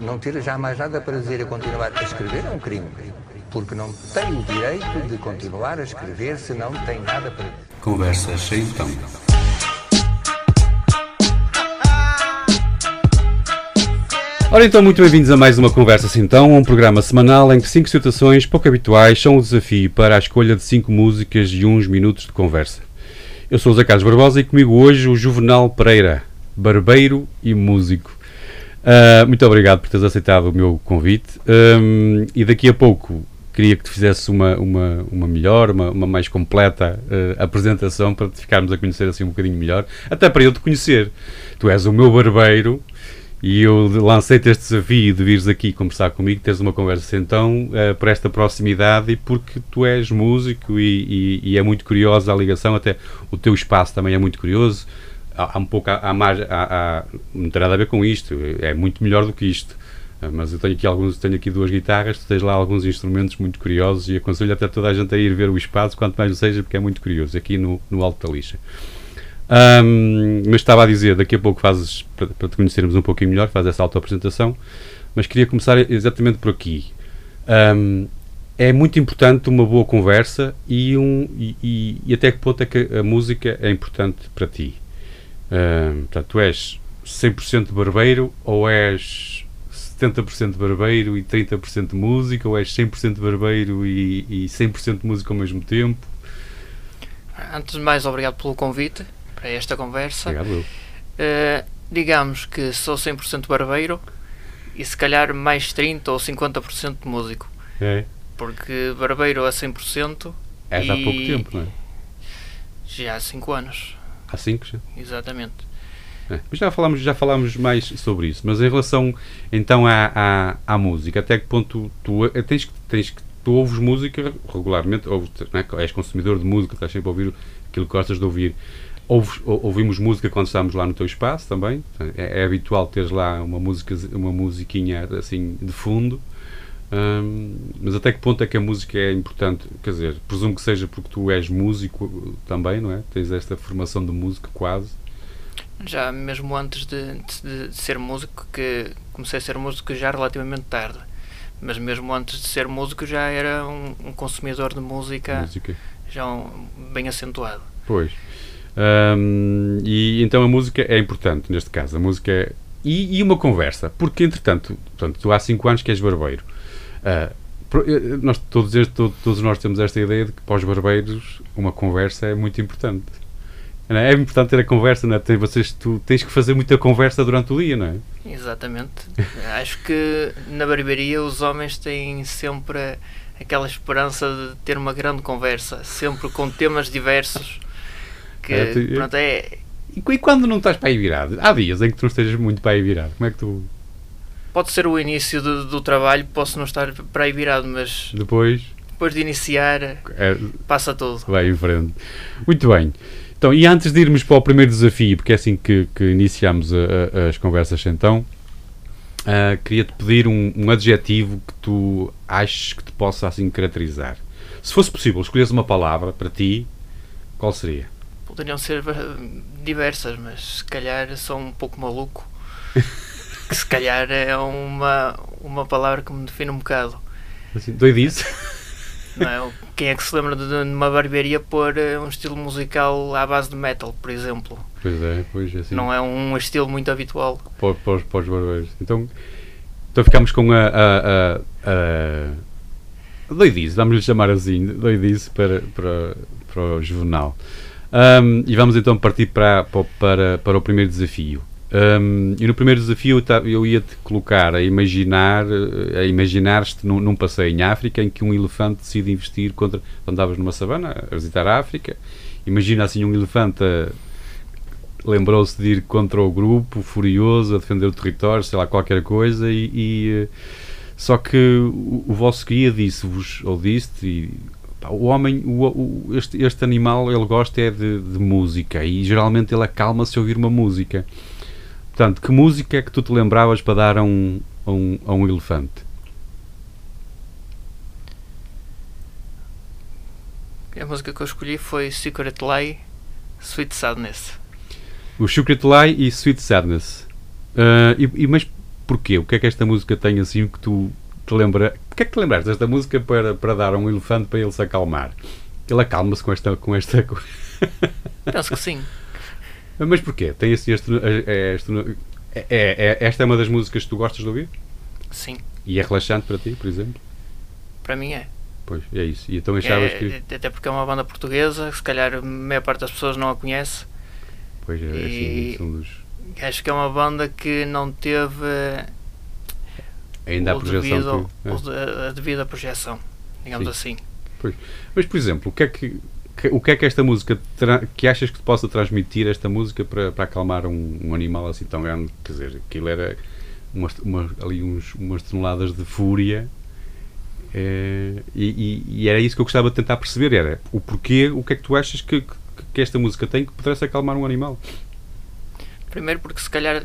Não ter já mais nada para dizer a continuar a escrever é um crime. Porque não tem o direito de continuar a escrever se não tem nada para. Conversas sem tom. Ora então, muito bem-vindos a mais uma Conversa Sem Então, um programa semanal em que cinco situações pouco habituais são o desafio para a escolha de cinco músicas e uns minutos de conversa. Eu sou o Zé Carlos Barbosa e comigo hoje o Juvenal Pereira, barbeiro e músico. Uh, muito obrigado por teres aceitado o meu convite. Um, e daqui a pouco queria que te fizesse uma, uma, uma melhor, uma, uma mais completa uh, apresentação para te ficarmos a conhecer assim um bocadinho melhor, até para eu te conhecer. Tu és o meu barbeiro e eu lancei-te este desafio de vires aqui conversar comigo, teres uma conversa então uh, por esta proximidade e porque tu és músico e, e, e, é muito curiosa a ligação, até o teu espaço também é muito curioso há, um pouco há, mais não tem nada a ver com isto, é muito melhor do que isto. Ah, mas eu tenho aqui alguns, tenho aqui duas guitarras, tu tens lá alguns instrumentos muito curiosos e aconselho até toda a gente a ir ver o espaço, quanto mais não seja, porque é muito curioso, aqui no, no Alto da Lixa. Um, mas estava a dizer, daqui a pouco fazes, para, para te conhecermos um pouquinho melhor, fazes essa auto-apresentação, mas queria começar exatamente por aqui. Um, é muito importante uma boa conversa e, um, e, e, e até que ponto é que a música é importante para ti? Uh, portanto, tu és 100% barbeiro ou és 70% barbeiro e 30% música ou és 100% barbeiro e, e 100% música ao mesmo tempo? Antes de mais, obrigado pelo convite para esta conversa. Obrigado. Uh, digamos que sou 100% barbeiro e se calhar mais 30% ou 50% músico. É. Porque barbeiro a 100% é e... há pouco tempo, não é? Já há 5 anos. Há 5 já? Exatamente. É, mas já falámos, já falámos mais sobre isso. Mas em relação então à, à, à música, até que ponto tu, tu tens, tens que tu ouves música regularmente, ouves, é? és consumidor de música, estás sempre a ouvir aquilo que gostas de ouvir. Ouves, ouvimos música quando estamos lá no teu espaço também. É, é habitual teres lá uma música, uma musiquinha assim de fundo. Hum, mas até que ponto é que a música é importante? Quer dizer, presumo que seja porque tu és músico também, não é? Tens esta formação de música quase. Já mesmo antes de, de, de, ser músico, que comecei a ser músico já relativamente tarde. Mas mesmo antes de ser músico já era um, um consumidor de música, música. já um, bem acentuado. Pois. Hum, e então a música é importante neste caso. A música é, e, e uma conversa, porque entretanto, portanto, tu há 5 anos que és barbeiro Uh, nós, todos, este, todos nós temos esta ideia de que para os barbeiros uma conversa é muito importante. É? é importante ter a conversa, não é? Tem, vocês, tu tens que fazer muita conversa durante o dia, não é? Exatamente. Acho que na barbearia os homens têm sempre aquela esperança de ter uma grande conversa, sempre com temas diversos. Que, é, tu, pronto, é... E, e quando não estás para aí virado? Há dias em que tu não estejas muito para aí virado. Como é que tu pode ser o início do, do trabalho, posso não estar para aí virado, mas depois, depois de iniciar, é, passa tudo. Vai em frente. Muito bem. Então, e antes de irmos para o primeiro desafio, porque é assim que, que iniciamos a, a, as conversas então, uh, queria-te pedir um, um, adjetivo que tu aches que te possa assim caracterizar. Se fosse possível, escolheres uma palavra para ti, qual seria? Poderiam ser diversas, mas se calhar sou um pouco maluco. que se calhar é uma, uma palavra que me define um bocado. Assim, doidice? Não é? Quem é que se lembra de uma barbearia pôr eh, um estilo musical à base de metal, por exemplo? Pois é, pois é assim. Não é um estilo muito habitual. Para, para, para os barbeiros. Então, então ficamos com a, a, a, a doidice, vamos-lhe chamar assim, doidice para, para, para o juvenal. Um, e vamos então partir para, para, para o primeiro desafio. Um, e no primeiro desafio eu ia-te colocar a imaginar a imaginar-te num, num, passeio em África em que um elefante decide investir contra. Andavas numa savana a visitar a África, imagina assim um elefante lembrou-se de ir contra o grupo, furioso, a defender o território, sei lá, qualquer coisa, e, e eh, só que o, o, vosso guia disse-vos, ou disse o homem, o, o, este, este animal, ele gosta é de, de música, e geralmente ele acalma-se a ouvir uma música. Portanto, que música é que tu te lembravas para dar a um, a um, a um elefante? A música que eu escolhi foi Secret Lie, Sweet Sadness. O Secret Lie e Sweet Sadness. Uh, e, e, mas porquê? O que é que esta música tem assim que tu te lembra? O que é que te lembraste desta música para, para dar a um elefante para ele se acalmar? Ele acalma-se com esta. Com esta... Penso que sim. Mas porquê? Tem assim este, este, é, é, é, esta é uma das músicas que tu gostas de ouvir? Sim. E é relaxante para ti, por exemplo? Para mim é. Pois, é isso. E então achavas é, que. Até porque é uma banda portuguesa, se calhar a maior parte das pessoas não a conhece. Pois é, é assim, são dos. Acho que é uma banda que não teve. Ainda a projeção. Devido, que, é. A devida projeção, digamos Sim. assim. Pois. Mas, por exemplo, o que é que, que, o que é que esta música que achas que possa transmitir esta música para, para acalmar um, um animal assim tão grande? Quer dizer, aquilo era uma, uma, ali uns, umas toneladas de fúria é, e, e, era isso que eu gostava de tentar perceber era o porquê, o que é que tu achas que, que, que esta música tem que pudesse acalmar um animal? Primeiro porque se calhar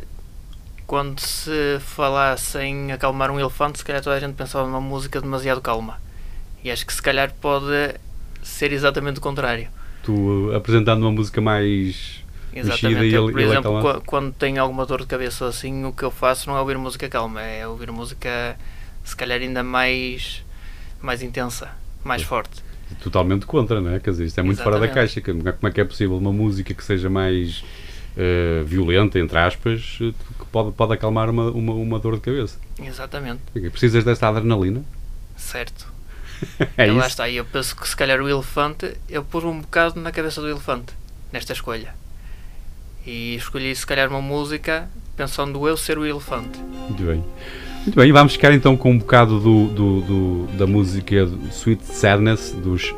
quando se falasse em acalmar um elefante, se calhar toda a gente pensava numa música demasiado calma. E acho que se calhar pode ser exatamente o contrário. Tu apresentando uma música mais Exatamente. Eu, por ele exemplo, quando tenho alguma dor de cabeça assim, o que eu faço não é ouvir música calma, é ouvir música se calhar ainda mais, mais intensa, mais forte. Totalmente contra, não é? Quer dizer, isto é muito Exatamente. fora da caixa. Como é que é possível uma música que seja mais uh, violenta, entre aspas, que pode, pode acalmar uma, uma, uma dor de cabeça? Exatamente. Precisas desta adrenalina? Certo. é e lá está, eu penso que se calhar o elefante, eu pus um bocado na cabeça do elefante nesta escolha. E escolhi se calhar uma música pensando eu ser o elefante. Muito bem. Muito bem, vamos ficar então com um bocado do, do, do da música Sweet Sadness dos,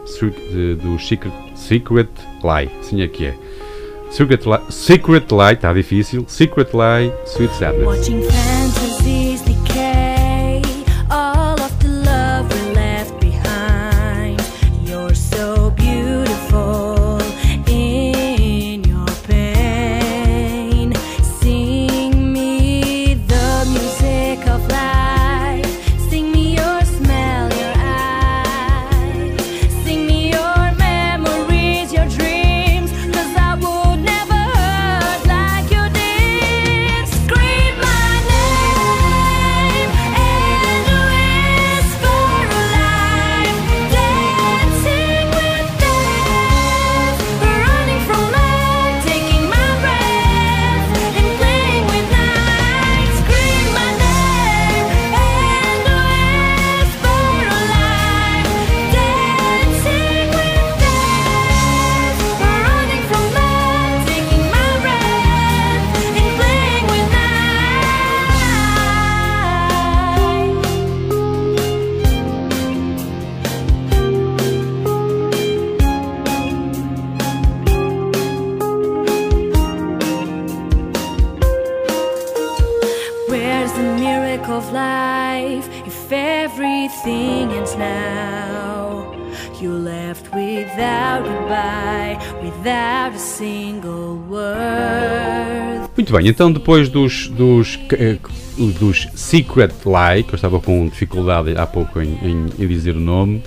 do Secret, Secret Lie. Assim é que é. Secret Lie, Secret Lie, está difícil. Secret Lie, Sweet Sadness. Muito bem, então depois dos, dos, eh, dos Secret Lie, que eu estava com dificuldade há pouco em, em, em, dizer o nome,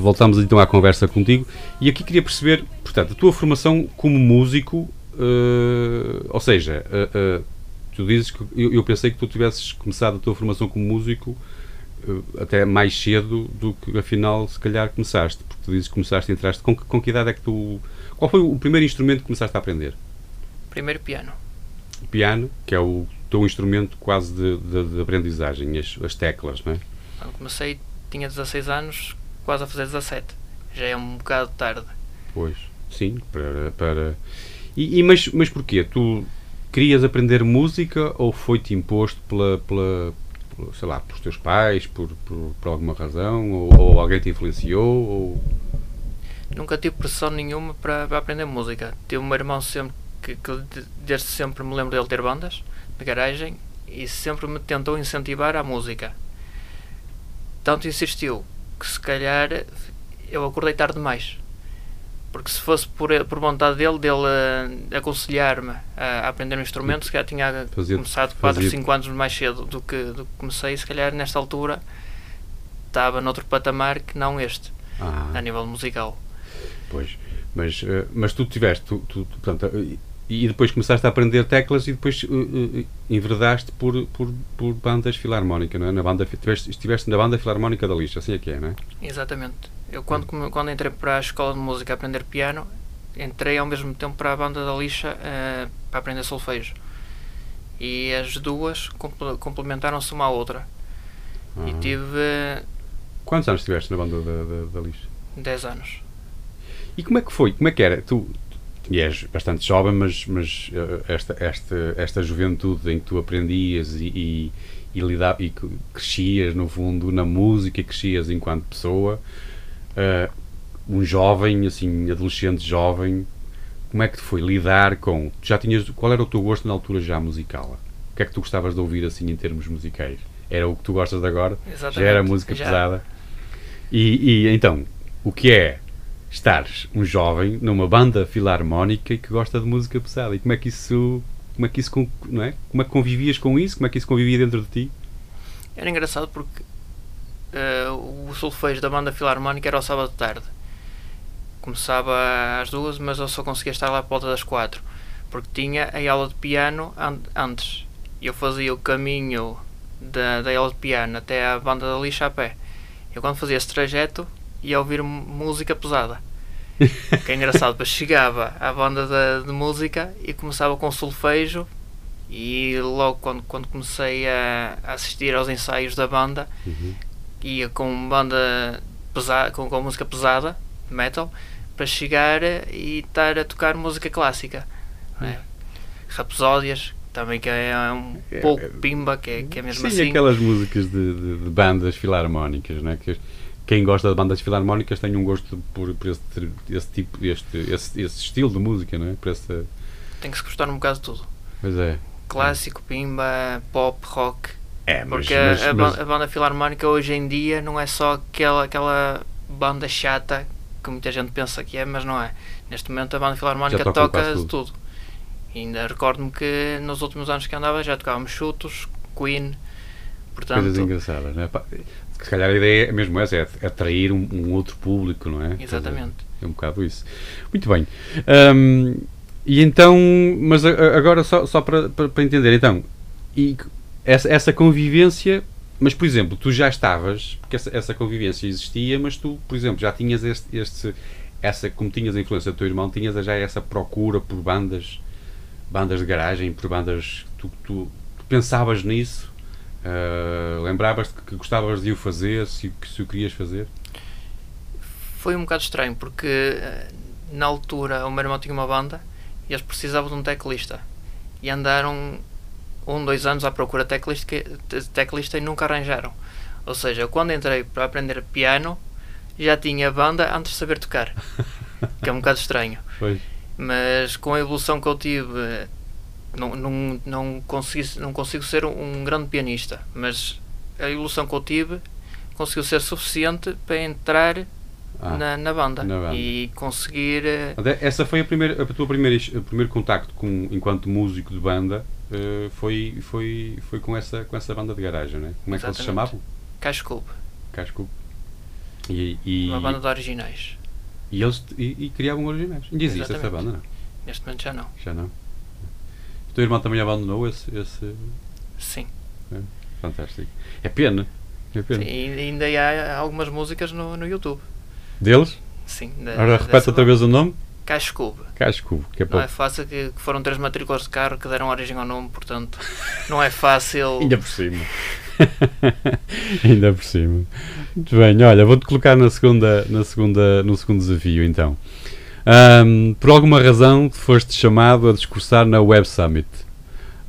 voltamos então à conversa contigo e aqui queria perceber, portanto, a tua formação como músico, uh, ou seja, uh, uh, tu dizes que eu, eu, pensei que tu tivesses começado a tua formação como músico até mais cedo do que afinal se calhar começaste, porque tu dizes que começaste, entraste, com que, com que idade é que tu... Qual foi o primeiro instrumento que começaste a aprender? Primeiro piano piano, que é o teu instrumento quase de, de, de aprendizagem, as, as, teclas, não é? Comecei, tinha 16 anos, quase a fazer 17. Já é um bocado tarde. Pois, sim, para... para... E, e mas, mas porquê? Tu querias aprender música ou foi-te imposto pela, pela, sei lá, pelos teus pais, por, por, por alguma razão, ou, ou, alguém te influenciou, ou... Nunca tive pressão nenhuma para, para aprender música. Tive um irmão sempre que, que desde sempre me lembro dele ter bandas de garagem e sempre me tentou incentivar à música. Tanto insistiu que se calhar eu acordei tarde demais. Porque se fosse por, por vontade dele, dele uh, aconselhar-me a, a, aprender um instrumento, se calhar tinha fazia, começado 4 ou 5 anos mais cedo do que, do que comecei, se calhar nesta altura estava noutro patamar que não este, ah. a nível musical. Pois. Mas, eh, mas tu tiveste, tu, tu, portanto, e depois começaste a aprender teclas e depois uh, uh, enverdaste por, por, por bandas filarmónicas, não é? Na banda, estiveste, estiveste na banda filarmónica da lixa, assim é que é, não é? Exatamente. Eu quando, quando entrei para a escola de música a aprender piano, entrei ao mesmo tempo para a banda da lixa uh, para aprender solfejo. E as duas complementaram-se uma à outra. Uhum. E tive. Quantos anos estiveste na banda da, da, da lixa? 10 anos. E como é que foi? Como é que era? Tu, e és bastante jovem, mas, mas eh, esta, esta, esta juventude em que tu aprendias e, e, e, lidar, e crescias, no fundo, na música, crescias enquanto pessoa, uh, um jovem, assim, adolescente jovem, como é que foi lidar com. Já tinhas, qual era o teu gosto na altura já musical? O que é que tu gostavas de ouvir assim em termos musicais? Era o que tu gostas de agora? Exatamente. Já era música já. pesada? E, e então, o que é estares um jovem numa banda filarmónica e que gosta de música pesada. E como é que isso, como é que isso, não é? Como é que convivias com isso? Como é que isso convivia dentro de ti? Era engraçado porque uh, o solfejo da banda filarmónica era ao sábado de tarde. Começava às duas, mas eu só conseguia estar lá por volta das quatro, porque tinha a aula de piano an antes. Eu fazia o caminho da, da aula de piano até à banda da lixa a pé. Eu quando fazia esse trajeto e a ouvir música pesada. que é engraçado, depois chegava à banda de, de, música e começava com solfejo e logo quando, quando comecei a, a assistir aos ensaios da banda uhum. Ia com banda pesada, com, com música pesada, metal, para chegar e estar a tocar música clássica. Uhum. É? Rapsódias, também que é um é, pouco é, pimba, que é, que é mesmo sim, assim. aquelas músicas de, de, de bandas filarmónicas, não é? Que quem gosta de bandas filarmónicas tem um gosto por, por esse, esse, tipo, este, esse, esse estilo de música, não é? Por esse... Tem que se gostar um bocado de tudo. Pois é. Clássico, pimba, pop, rock. É, mas, Porque mas, a, mas... a, banda filarmónica hoje em dia não é só aquela, aquela banda chata que muita gente pensa que é, mas não é. Neste momento a banda filarmónica toca, toca tudo. tudo. Ainda recordo-me que nos últimos anos que andava já tocávamos chutos, Queen, portanto... Coisas engraçadas, não é? se calhar a ideia é mesmo essa, é atrair um, um outro público, não é? Exatamente. É um bocado isso. Muito bem. Um, e então, mas agora só, só para, para, para entender, então, e essa, essa convivência, mas por exemplo, tu já estavas, porque essa, essa convivência existia, mas tu, por exemplo, já tinhas este, este essa, como tinhas a influência do teu irmão, tinhas já essa procura por bandas, bandas de garagem, por bandas, tu, tu, tu pensavas nisso? Uh, Lembravas-te que gostavas de o fazer, se, se o querias fazer? Foi um bocado estranho, porque ah, na altura o meu irmão tinha uma banda e eles precisavam de um teclista. E andaram um, dois anos à procura de teclista, teclista e nunca arranjaram. Ou seja, quando entrei para aprender piano, já tinha banda antes de saber tocar. que é um bocado estranho. Pois. Mas com a evolução que eu tive não, não, não, consigo, não consigo ser um, grande pianista, mas a evolução que eu tive conseguiu ser suficiente para entrar ah, na, na, banda, na, banda e conseguir. Eh, essa foi a, primeira, a tua primeira, o primeiro contacto com, enquanto músico de banda uh, foi, foi, foi com, essa, com essa banda de garagem, né? Como é que eles se chamavam? Cash Club. Cash Club. E, e, Uma banda de originais. E eles e, e criavam originais. Ainda existe Exatamente. essa banda, não? Neste momento já não. Já não teu irmão também abandonou esse. esse... Sim. É, fantástico. É pena. É pena. Sim, ainda há algumas músicas no, no YouTube. Deles? Sim. Da, Agora repete outra vez o nome? Cacho Cubo, que é Não é fácil, que, que, foram três matrículas de carro que deram origem ao nome, portanto, não é fácil. ainda por cima. ainda por cima. Muito bem, olha, vou-te colocar na segunda, na segunda, no segundo desafio então. Um, por alguma razão foste chamado a discursar na Web Summit.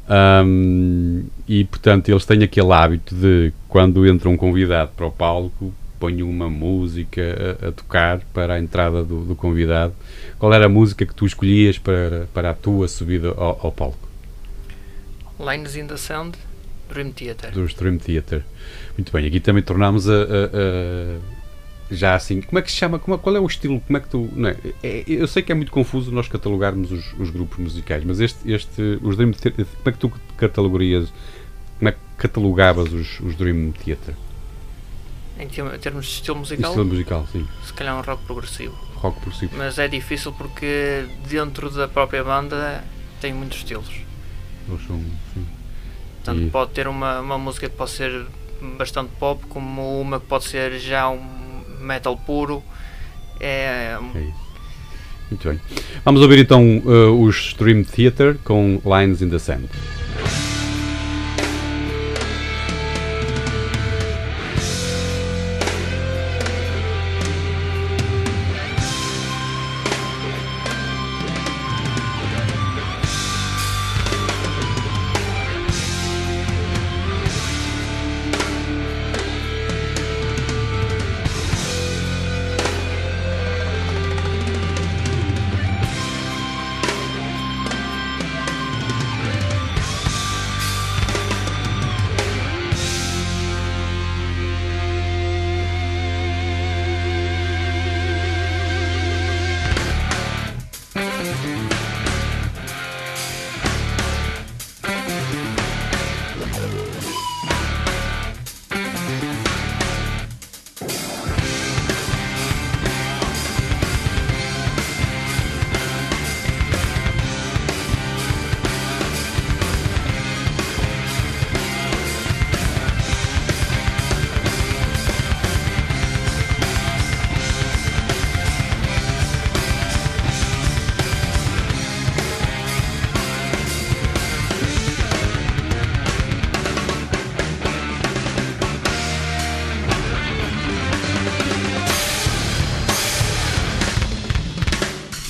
Um, e portanto eles têm aquele hábito de quando entra um convidado para o palco põem uma música a, a tocar para a entrada do, do, convidado. Qual era a música que tu escolhias para, para a tua subida ao, ao palco? Lines in the Sound, Dream Theater. Dos Dream Theater. Muito bem, aqui também tornámos a, a já assim, como é que se chama? Como, qual é o estilo? Como é que tu. Não é, é, eu sei que é muito confuso nós catalogarmos os, os grupos musicais, mas este, este, os Dream Theater, como é que tu catalogarias? Como é que catalogavas os, os Dream Theater? Em termos de estilo musical? Estilo musical, sim. Se calhar um rock progressivo. Rock progressivo. Mas é difícil porque dentro da própria banda tem muitos estilos. São, sim. Portanto, e... pode ter uma, uma música que pode ser bastante pop, como uma que pode ser já um metal puro. É, é isso. Muito bem. Vamos ouvir então uh, os Stream Theater com Lines in the Sand.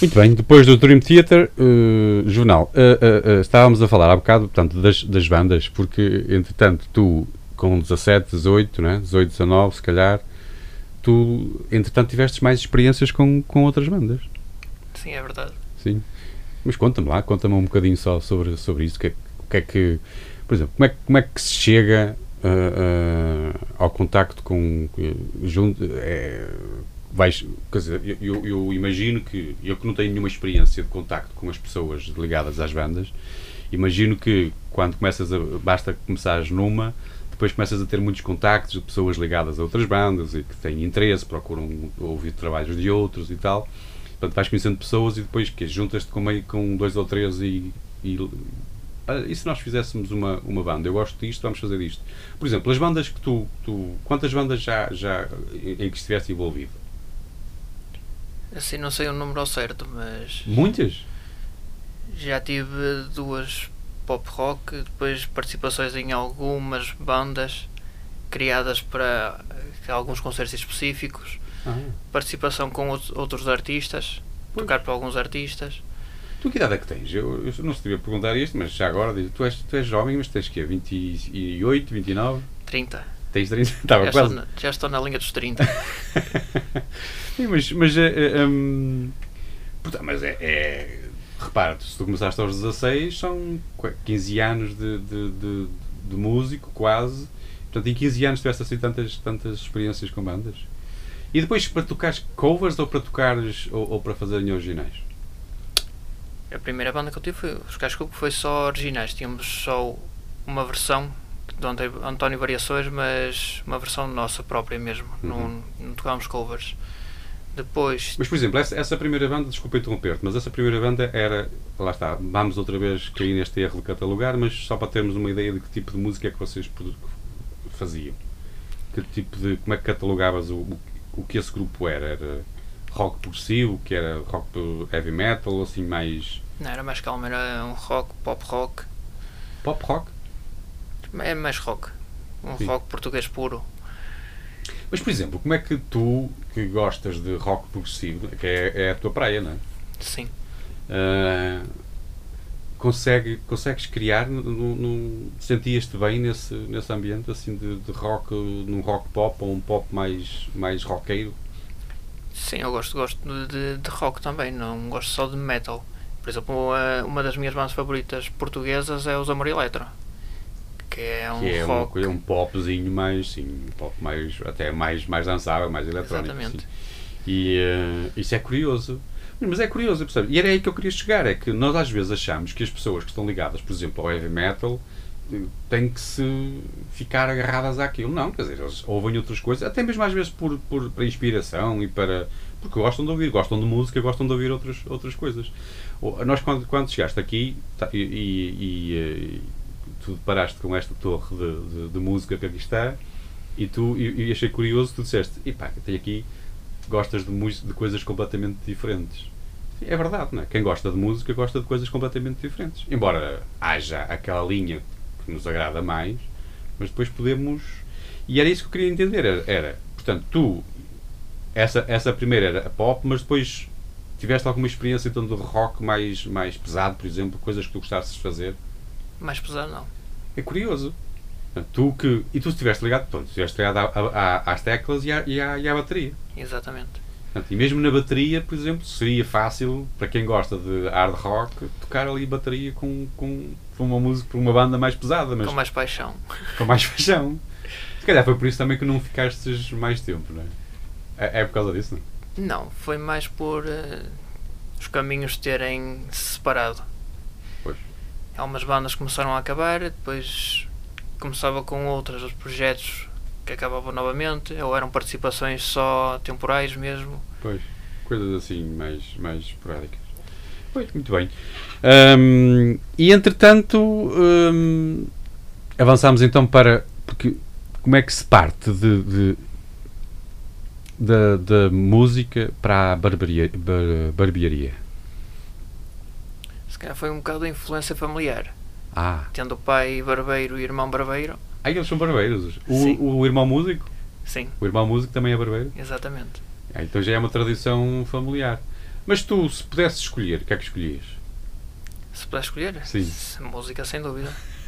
Muito bem, depois do Dream Theater, uh, jornal, uh, uh, estávamos a falar há bocado portanto, das, das bandas, porque entretanto tu com 17, 18, né? 18, 19 se calhar, tu entretanto tiveste mais experiências com, com outras bandas. Sim, é verdade. Sim. Mas conta-me lá, conta-me um bocadinho só sobre, sobre isso. O que, é, que é que, por exemplo, como é, como é que se chega ao contacto com. Junto, é, vais, quer dizer, eu, eu, imagino que, eu que não tenho nenhuma experiência de contacto com as pessoas ligadas às bandas, imagino que quando começas a, basta começares numa, depois começas a ter muitos contactos de pessoas ligadas a outras bandas e que têm interesse, procuram ouvir trabalhos de outros e tal. Portanto, vais conhecendo pessoas e depois que juntas-te com, meio, com dois ou três e, e e se nós fizéssemos uma, uma banda? Eu gosto disto, vamos fazer isto. Por exemplo, as bandas que tu. tu quantas bandas já, já em que estiveste envolvido? Assim, não sei o número ao certo, mas. Muitas? Já tive duas pop rock, depois participações em algumas bandas criadas para alguns concertos específicos, ah. participação com outros artistas, pois. tocar para alguns artistas. Tu que idade é que tens? Eu, eu não sei perguntar isto, mas já agora, tu és, tu és jovem, mas tens que 28, 29? 30. Tens 30? Estava já, quase. Estou na, já estou na linha dos 30. Sim, mas, mas, é, é, um, portanto, mas é, é repara, se tu começaste aos 16, são 15 anos de, de, de, de, músico, quase. Portanto, em 15 anos tiveste assim tantas, tantas experiências com bandas. E depois para tocar covers ou para tocares ou, ou para fazerem originais? A primeira banda que eu tive foi os Casco foi só originais. Tínhamos só uma versão de António Variações, mas uma versão nossa própria mesmo. Uhum. Não, não tocámos covers. Depois. Mas, por exemplo, essa, essa primeira banda, desculpa interromper-te, mas essa primeira banda era. Lá está, vamos outra vez cair neste erro de catalogar, mas só para termos uma ideia de que tipo de música é que vocês faziam. Que tipo de. Como é que catalogavas o, o, o que esse grupo era? Era rock progressivo, que era rock heavy metal, ou assim mais. Não, era mais calmo, era um rock, pop rock. Pop rock? É mais rock. Um Sim. rock português puro. Mas, por exemplo, como é que tu, que gostas de rock progressivo, que é, é a tua praia, não é? Sim. Uh, consegue, consegues criar, no, sentias-te bem nesse, nesse ambiente, assim, de, de rock, num rock pop ou um pop mais, mais roqueiro? Sim, eu gosto, gosto de, de rock também, não gosto só de metal. Por exemplo, uma, uma das minhas bandas favoritas portuguesas é os Amor Eletro que é um que é rock. Um, um popzinho mais, sim, um pop mais, até mais, mais dançável, mais eletrónico. Exatamente. Sim. E uh, isso é curioso. Mas é curioso, percebe? E era aí que eu queria chegar, é que nós às vezes achamos que as pessoas que estão ligadas, por exemplo, ao heavy metal, têm que se ficar agarradas àquilo. Não, quer dizer, eles ouvem outras coisas, até mesmo às vezes por, por, para inspiração e para, porque gostam de ouvir, gostam de música, gostam de ouvir outras, outras coisas. Nós, quando, quando chegaste aqui tá, e, e, e, tu paraste com esta torre de, de, de, música que aqui está, e tu e, e achei curioso, tu disseste, e pá, tem aqui, gostas de, de coisas completamente diferentes. É verdade, não é? Quem gosta de música gosta de coisas completamente diferentes. Embora haja aquela linha que nos agrada mais, mas depois podemos. E era isso que eu queria entender. Era, era portanto, tu. Essa, essa primeira era pop, mas depois tiveste alguma experiência então de rock mais, mais pesado, por exemplo, coisas que tu gostasses de fazer? Mais pesado, não. É curioso. Tu que, e tu estiveste ligado, pronto, estiveste ligado a, a, às teclas e à, e, à, e à bateria. Exatamente. Portanto, e mesmo na bateria, por exemplo, seria fácil para quem gosta de hard rock tocar ali bateria com, com, com uma música, uma banda mais pesada. Mas com mais paixão. Com mais paixão. Se calhar foi por isso também que não ficaste mais tempo, não é? É, é por causa disso, não? Não, foi mais por uh, os caminhos terem se separado. Algumas bandas começaram a acabar, depois começava com outras, os projetos que acabavam novamente, ou eram participações só temporais mesmo. Pois, coisas assim mais, mais esporádicas. Pois, muito bem. Um, e entretanto, um, avançamos então para. Porque, como é que se parte de, de da, da música para a barbearia, bar, barbearia? Se calhar foi um bocado a influência familiar. Ah. Tendo o pai barbeiro e irmão barbeiro, ah, eles são barbeiros. O, o, irmão músico? Sim. O irmão músico também é barbeiro? Exatamente. Ah, então já é uma tradição familiar. Mas tu, se pudesses escolher, o que é que escolhias? Se pudesse escolher? Sim. Música, sem dúvida.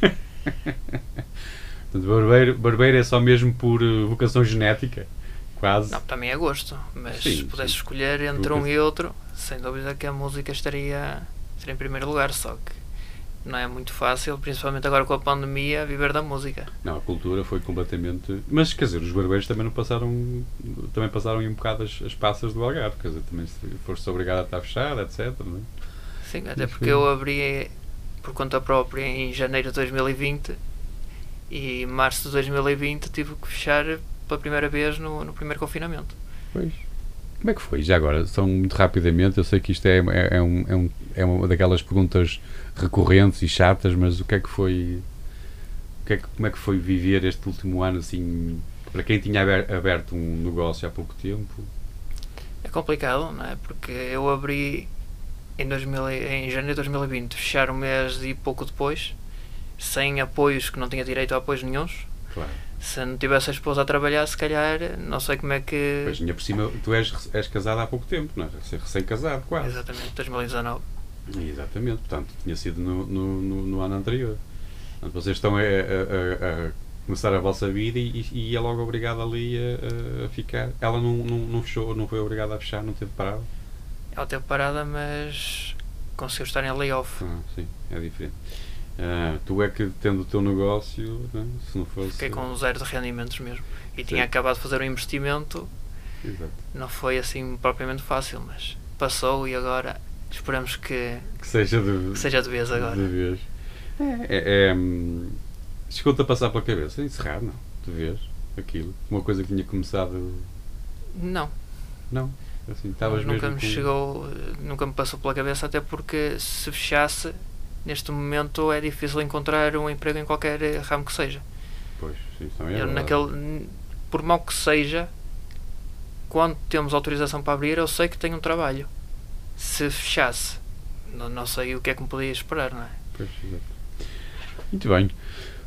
Portanto, barbeiro, barbeiro é só mesmo por uh, vocação genética? Quase. Não, também é gosto. Mas sim, se pudesse sim. escolher entre um e outro, sem dúvida que a música estaria, estaria em primeiro lugar. Só que não é muito fácil, principalmente agora com a pandemia, viver da música. Não, a cultura foi completamente. Mas quer dizer, os barbeiros também não passaram. Também passaram um bocado as, as passas do Algarve, quer dizer, também foste obrigado a estar fechado, etc. Não é? Sim, até porque eu abri por conta própria em janeiro de 2020 e em março de 2020 tive que fechar pela primeira vez no, no primeiro confinamento. Pois. Como é que foi? Já agora, são muito rapidamente, eu sei que isto é, é, é, um, é, um, é uma daquelas perguntas recorrentes e chatas, mas o que é que foi. O que é que, como é que foi viver este último ano assim para quem tinha aberto um negócio há pouco tempo? É complicado, não é? Porque eu abri em, 2000, em janeiro de 2020, fechar um mês e pouco depois, sem apoios, que não tinha direito a apoios nenhums. Claro. Se não tivesse a esposa a trabalhar, se calhar, não sei como é que. Pois, ainda por cima, tu és, és casado há pouco tempo, não é? Recém-casado, quase. Exatamente, 2019. Exatamente, portanto, tinha sido no, no, no, no ano anterior. Portanto, vocês estão a, a, a, a, começar a vossa vida e, e é logo obrigada ali a, ficar. Ela não, não, não fechou, não foi obrigada a fechar, não teve parada? Ela teve parada, mas conseguiu estar em layoff. Ah, sim, é diferente. Uh, tu é que tendo o teu negócio, né, se não fosse. Fiquei com zero de rendimentos mesmo. E sim. tinha acabado de fazer um investimento. Exato. Não foi assim propriamente fácil, mas passou e agora Esperamos que, que, seja, de, que seja de vez agora. De vez. É, é, é, hum, Chegou-te a passar pela cabeça? Encerrar, não? De vez? Aquilo? Uma coisa que tinha começado. Não. Não? Assim, nunca me com... chegou, nunca me passou pela cabeça, até porque se fechasse, neste momento é difícil encontrar um emprego em qualquer ramo que seja. Pois, sim, também é naquele, Por mal que seja, quando temos autorização para abrir, eu sei que tenho um trabalho se fechasse, não, não sei o que é que me podia esperar, não é? Pois, Muito bem.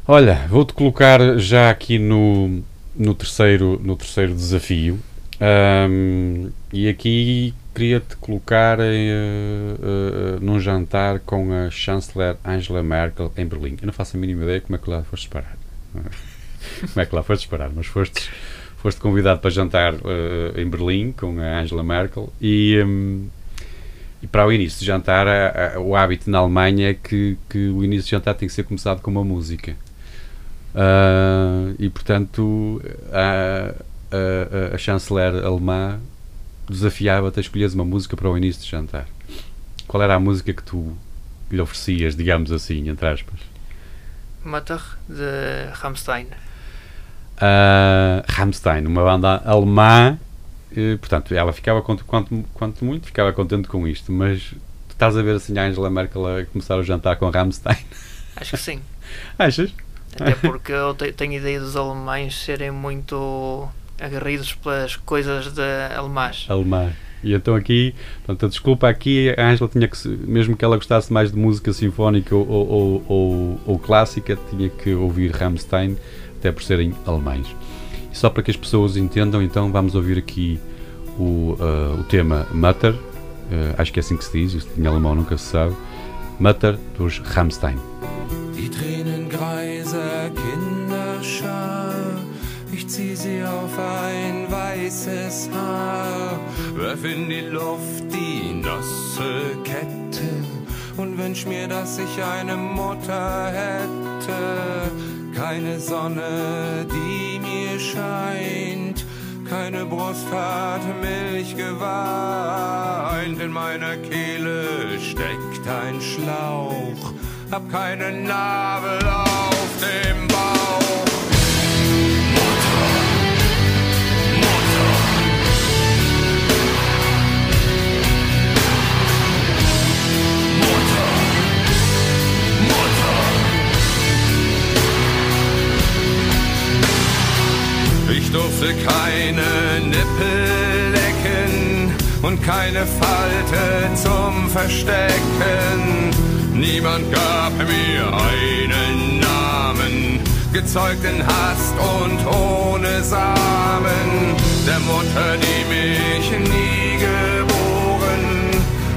Olha, vou-te colocar já aqui no, no, terceiro, no terceiro desafio. Um, e aqui queria-te colocar em, uh, uh, num jantar com a chanceler Angela Merkel em Berlim. Eu não faço a mínima ideia como é que lá foste parar. como é que lá foste parar, mas foste, foste convidado para jantar uh, em Berlim com a Angela Merkel e, um, e para o início de jantar, a, a, o hábito na Alemanha é que, que o início de jantar tem que ser começado com uma música. Uh, e portanto, a, a, chanceler alemã desafiava-te a escolher uma música para o início de jantar. Qual era a música que tu lhe oferecias, digamos assim, entre aspas? Mutter de Rammstein. Uh, Rammstein, uma banda alemã Uh, portanto, ela ficava, quanto, quanto muito, ficava contente com isto, mas tu estás a ver assim a Angela Merkel a começar o jantar com Rammstein? Acho que sim. Achas? Até porque eu tenho ideia dos alemães serem muito agarridos pelas coisas de alemãs. Alemã. E então aqui, portanto, a desculpa aqui, a Ângela tinha que, mesmo que ela gostasse mais de música sinfónica ou, ou, ou, ou clássica, tinha que ouvir Rammstein, até por serem alemães. E só para que as pessoas entendam, então vamos ouvir aqui o, uh, o tema Mutter, uh, acho que é assim que se diz, isto em alemão nunca se sabe, Mutter dos Rammstein. Die sie auf ein weißes Haar, werf in die Luft die nasse Kette und wünsch mir, dass ich eine Mutter hätte. Keine Sonne, die mir scheint, keine Brust hat Milch geweint, in meiner Kehle steckt ein Schlauch hab keine Narbe auf dem Bauch. Durfte keine Nippel lecken und keine Falte zum Verstecken Niemand gab mir einen Namen, gezeugt in Hast und ohne Samen. Der Mutter, die mich nie geboren,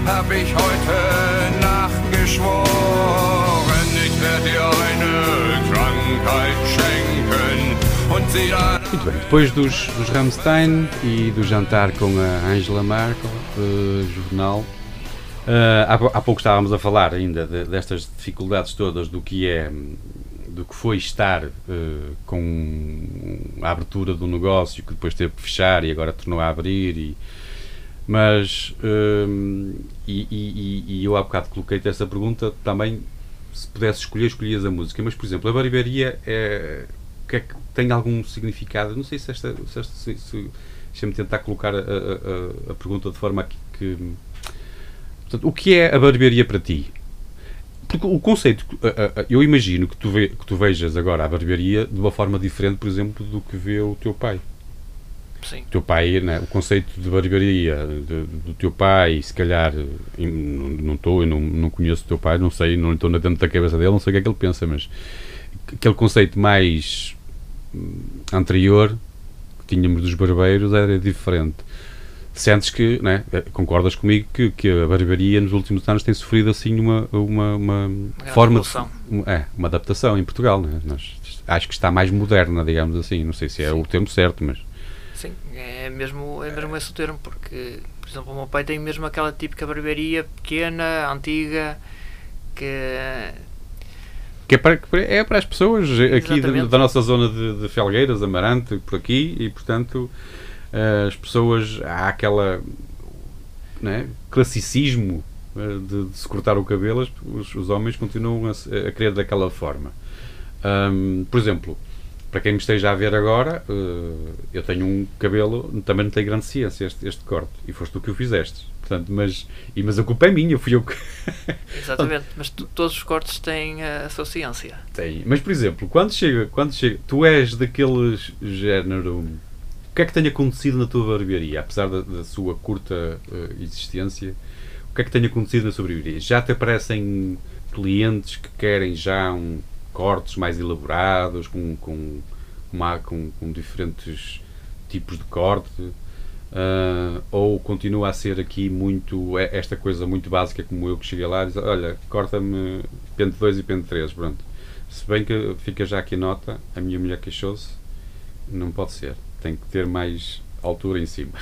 hab ich heute Nacht geschworen. Ich werde dir eine Krankheit schenken und sie dann. Muito bem, depois dos, dos Rammstein e do jantar com a Angela Merkel, uh, jornal, Uh, há, há, pouco estávamos a falar ainda de, destas dificuldades todas do que é do que foi estar uh, com a abertura do negócio que depois teve que fechar e agora tornou a abrir e, mas e, e, e, eu há bocado coloquei-te essa pergunta também se pudesse escolher, escolhias a música mas por exemplo, a barbearia é, que é que tem algum significado não sei se esta se, esta, se, se deixa-me tentar colocar a, a, a, pergunta de forma que, que Portanto, o que é a barbearia para ti? Porque o conceito, eu imagino que tu, ve, que tu vejas agora a barbearia de uma forma diferente, por exemplo, do que vê o teu pai. Sim. O teu pai, né, o conceito de barbearia de, do teu pai, se calhar, não estou, eu não, não conheço o teu pai, não sei, não estou dentro da cabeça dele, não sei o que é que ele pensa, mas aquele conceito mais anterior que tínhamos dos barbeiros era diferente sentes que, né, concordas comigo que, que a barbearia nos últimos anos tem sofrido assim uma, uma, uma forma de, é, uma adaptação em Portugal, né? Nós, acho que está mais moderna, digamos assim, não sei se é Sim. o termo certo, mas Sim, é mesmo, é mesmo esse o termo, porque, por exemplo, o meu pai tem mesmo aquela típica barbearia pequena, antiga, que que é para, é para as pessoas aqui da, da, nossa zona de, de Felgueiras, Amarante, por aqui, e portanto as pessoas há aquela né, classicismo eh, de, de, se cortar o cabelo, os, os homens continuam a, a querer daquela forma. Um, por exemplo, para quem me esteja a ver agora, uh, eu tenho um cabelo, também não tem grande ciência este, este corte, e foste tu que o fizeste. Portanto, mas, e, mas a culpa é minha, fui eu que. Exatamente, mas tu, todos os cortes têm a sua ciência. Tem, mas por exemplo, quando chega, quando chega, tu és daqueles género que é que tem acontecido na tua barbearia, apesar da, da sua curta uh, existência? O que é que tem acontecido na sua barbearia? Já te aparecem clientes que querem já um, cortes mais elaborados, com, com, com, com diferentes tipos de corte? Uh, ou continua a ser aqui muito é, esta coisa muito básica como eu que cheguei lá e diz, olha, corta-me pente 2 e pente 3, pronto. Se bem que fica já aqui nota, a minha mulher queixou-se, não pode ser tem que ter mais altura em cima.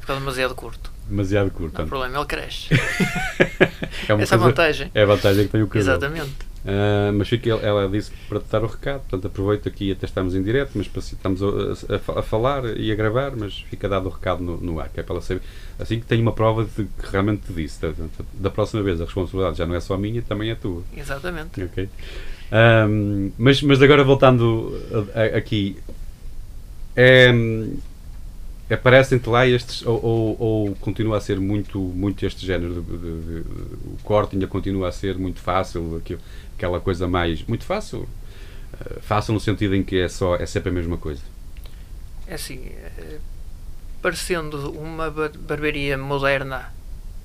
Fica demasiado curto. Demasiado curto. Não há problema, ele cresce. é Essa coisa, é a vantagem. É a vantagem que tem o cabelo. Exatamente. Uh, mas fica, ela disse para te dar o recado, portanto aproveito aqui até estamos em direto, mas estamos a, a, a, falar e a gravar, mas fica dado o recado no, no ar, que é para ela saber, assim que tem uma prova de que realmente te disse, da, da, próxima vez a responsabilidade já não é só minha, também é tua. Exatamente. Ok. Um, mas, mas agora voltando aqui, é, aparecem-te lá estes, ou, ou, ou, continua a ser muito, muito este género, de, de, de, o corte ainda continua a ser muito fácil, aquilo, aquela coisa mais, muito fácil, uh, fácil no sentido em que é, só, é sempre a mesma coisa. É assim, é, parecendo uma barbearia moderna,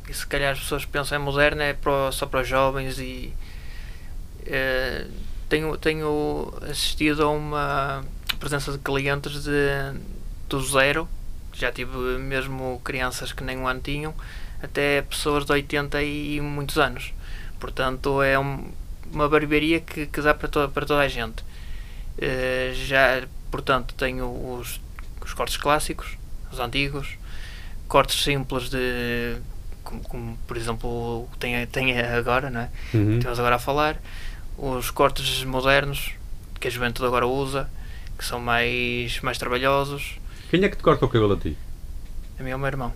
e se calhar as pessoas pensam em moderna é só para jovens e é, tenho, tenho assistido a uma presença de clientes de, do zero já tive mesmo crianças que nem um ano tinham, até pessoas de 80 e muitos anos. Portanto, é um, uma barbearia que, que dá para toda, para toda a gente. Uh, já, portanto, tenho os, os cortes clássicos, os antigos, cortes simples de como, como, por exemplo tem, tem agora, não é? Uhum. Temos agora a falar, os cortes modernos que a juventude agora usa, que são mais, mais trabalhosos, quem é que te corta o cabelo a ti? A mim é o meu irmão.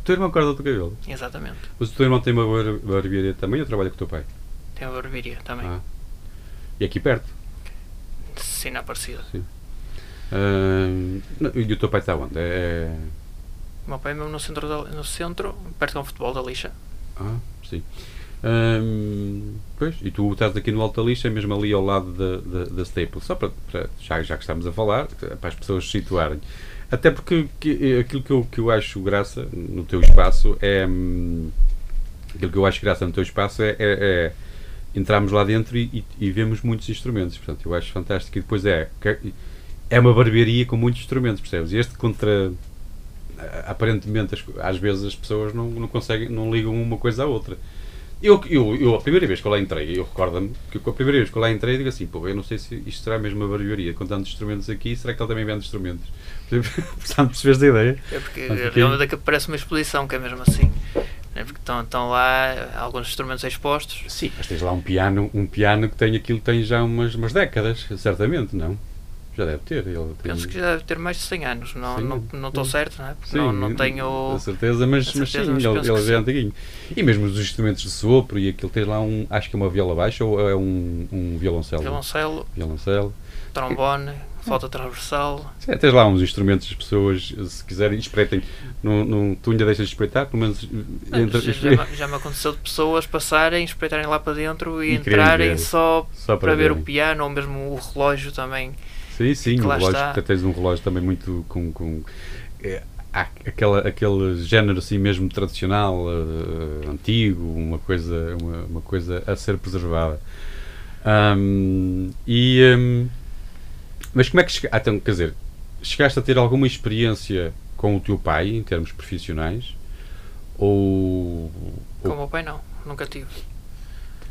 O teu irmão corta o teu cabelo? Exatamente. Mas o teu irmão tem uma barbearia também ou trabalha com o teu pai? Tem uma barbearia também. Ah. E aqui perto? Sim, na Aparecida. Sim. Uh, e o teu pai está onde? É... é- o meu pai é mesmo no centro, no centro perto do futebol da lixa. Ah, sim. pois, e tu estás aqui no Alta Lixa, mesmo ali ao lado da, da, da Staples, só para, para, já, já que estamos a falar, para as pessoas se situarem. Até porque que, aquilo que eu, que eu acho graça no teu espaço é. Hum, aquilo que eu acho graça no teu espaço é, é, é entrarmos lá dentro e, e, e, vemos muitos instrumentos. Portanto, eu acho fantástico. E depois é. É uma barbearia com muitos instrumentos, percebes? Este contra. Aparentemente, às vezes as pessoas não, não conseguem, não ligam uma coisa à outra. Eu, eu, eu, a primeira vez que eu lá entrei, eu recordo-me que a primeira vez que eu lá entrei, digo assim, pô, eu não sei se isto será mesmo uma barbearia, com tantos instrumentos aqui, será que ele também vende instrumentos? Portanto, percebes a ideia? É porque realmente é que parece uma exposição, que é mesmo assim. É porque estão, estão lá alguns instrumentos expostos. Sim, mas tens lá um piano, um piano que tem aquilo tem já umas, umas décadas, certamente, não? Já deve ter. Ele tem... Penso que já deve ter mais de 100 anos. Não, sim, não, não estou certo, não é? Porque sim, não, não tenho. A certeza, mas, a certeza, mas sim, mas ele, ele é antiguinho. E mesmo os instrumentos de sopro e aquilo, tens lá um. Acho que é uma viola baixa ou é um, um violoncelo? Violoncelo. Violoncelo. Trombone. Flauta transversal. Sim, tens lá uns instrumentos, as pessoas, se quiserem, espreitem. Não, não, tu ainda deixas de espreitar, pelo menos. Entra, já, já, já, me aconteceu de pessoas passarem, espreitarem lá para dentro e, e entrarem só, só, para, para ver o piano ou mesmo o relógio também. Sim, sim, o relógio, está. tens um relógio também muito com. com é, aquela, aquele género assim mesmo tradicional, uh, antigo, uma coisa, uma, uma, coisa a ser preservada. Um, e, um, mas como é que chegaste? Ah, então, quer dizer, chegaste a ter alguma experiência com o teu pai em termos profissionais? Ou. Com o meu pai, não, nunca tive.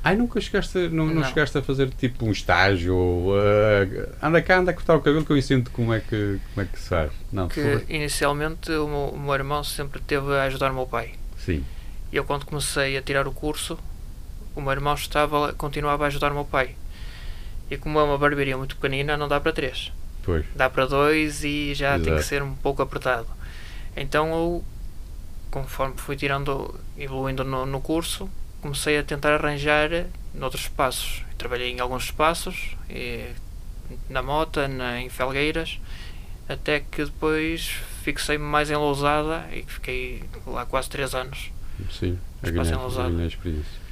Ai, nunca chegaste, a, não, não. não chegaste a fazer tipo um estágio ou uh, anda cá, anda a cortar o cabelo que eu ensino como é que, como é que se faz. Não, que inicialmente o meu, o meu irmão sempre teve a ajudar o meu pai. Sim. E eu quando comecei a tirar o curso, o meu irmão estava, continuava a ajudar o meu pai. E como é uma barbearia muito pequenina, não dá para três. Pois. Dá para dois e já Exato. tem que ser um pouco apertado. Então eu, conforme fui tirando, evoluindo no, no curso, comecei a tentar arranjar noutros espaços. Trabalhei em alguns espaços, na Mota, na, em Felgueiras, até que depois fixei-me mais em Lousada e fiquei lá quase 3 anos. Sim, a ganhar, a ganhar experiência.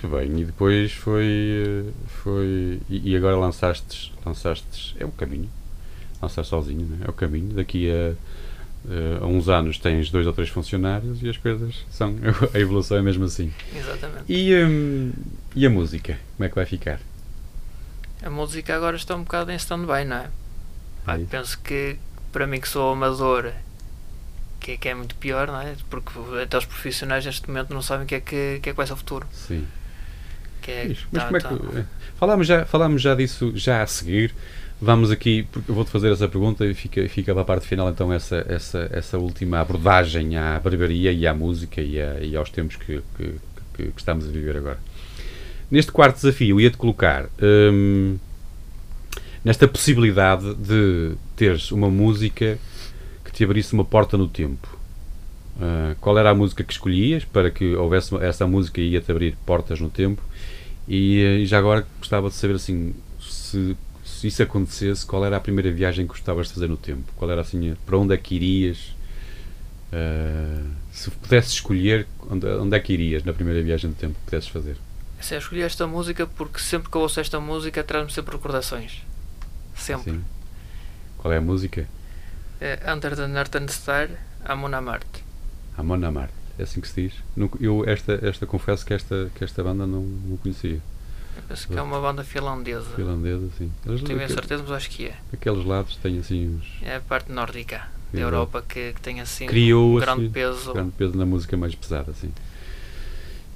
Muito bem, e depois foi. foi e agora lançaste, lançaste. É o caminho. Lançaste sozinho, né? é o caminho. Daqui a uh, há uns anos tens dois ou três funcionários e as coisas são. A evolução é mesmo assim. Exatamente. E, um, e a música? Como é que vai ficar? A música agora está um bocado em stand-by, não é? é penso que para mim que sou amador que, que, é muito pior, não é? Porque até os profissionais neste momento não sabem o que é que, que, é que vai ser o futuro. Sim. Que é, mas tá, como é que. Tá... Falámos, já, falámos já disso já a seguir. Vamos aqui, porque eu vou-te fazer essa pergunta e fica, fica para a parte final então essa, essa, essa última abordagem à barbaria e à música e, a, e aos tempos que, que, que, que, estamos a viver agora. Neste quarto desafio ia-te colocar hum, nesta possibilidade de teres uma música que te abrisse uma porta no tempo. Uh, qual era a música que escolhias para que houvesse essa música ia-te abrir portas no tempo? E, e já agora gostava de saber assim se se isso acontecesse, qual era a primeira viagem que gostavas de fazer no tempo? Qual era assim, para onde é que irias? Uh, se pudesses escolher, onde, onde é que irias na primeira viagem do tempo que pudesses fazer? Sim, eu escolhi esta música porque sempre que eu ouço esta música traz-me sempre recordações. Sempre. Sim. Qual é a música? É Under the Northern Star, Amon Amart. Amon Amart, é assim que se diz? Eu esta, esta confesso que esta, que esta banda não, não conhecia. Eu penso que é uma banda finlandesa. Finlandesa, sim. Eles, tenho a certeza, mas acho que é. Aqueles lados têm assim uns. É a parte nórdica da Europa que, que, tem assim Criou, um grande assim, peso. grande peso na música mais pesada, sim.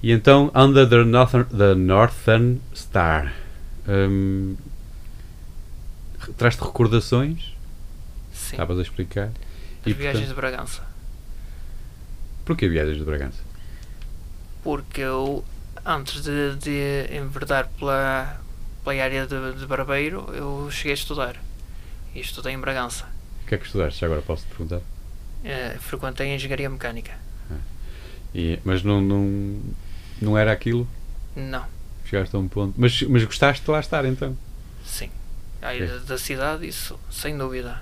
E então, Under the Northern, the Northern Star. Um, Traz-te recordações? Sim. Estavas a explicar. As e, viagens portanto, de Bragança. Porquê viagens de Bragança? Porque eu, antes de, de enverdar pela, pela área de, de barbeiro, eu cheguei a estudar. E estudei em Bragança. O que é que estudaste? Agora posso te perguntar? É, frequentei engenharia mecânica. Ah. E, mas não, não, não era aquilo? Não. Chegaste a um ponto. Mas, mas gostaste de lá estar então? Sim. Aí, é. da cidade, isso, sem dúvida.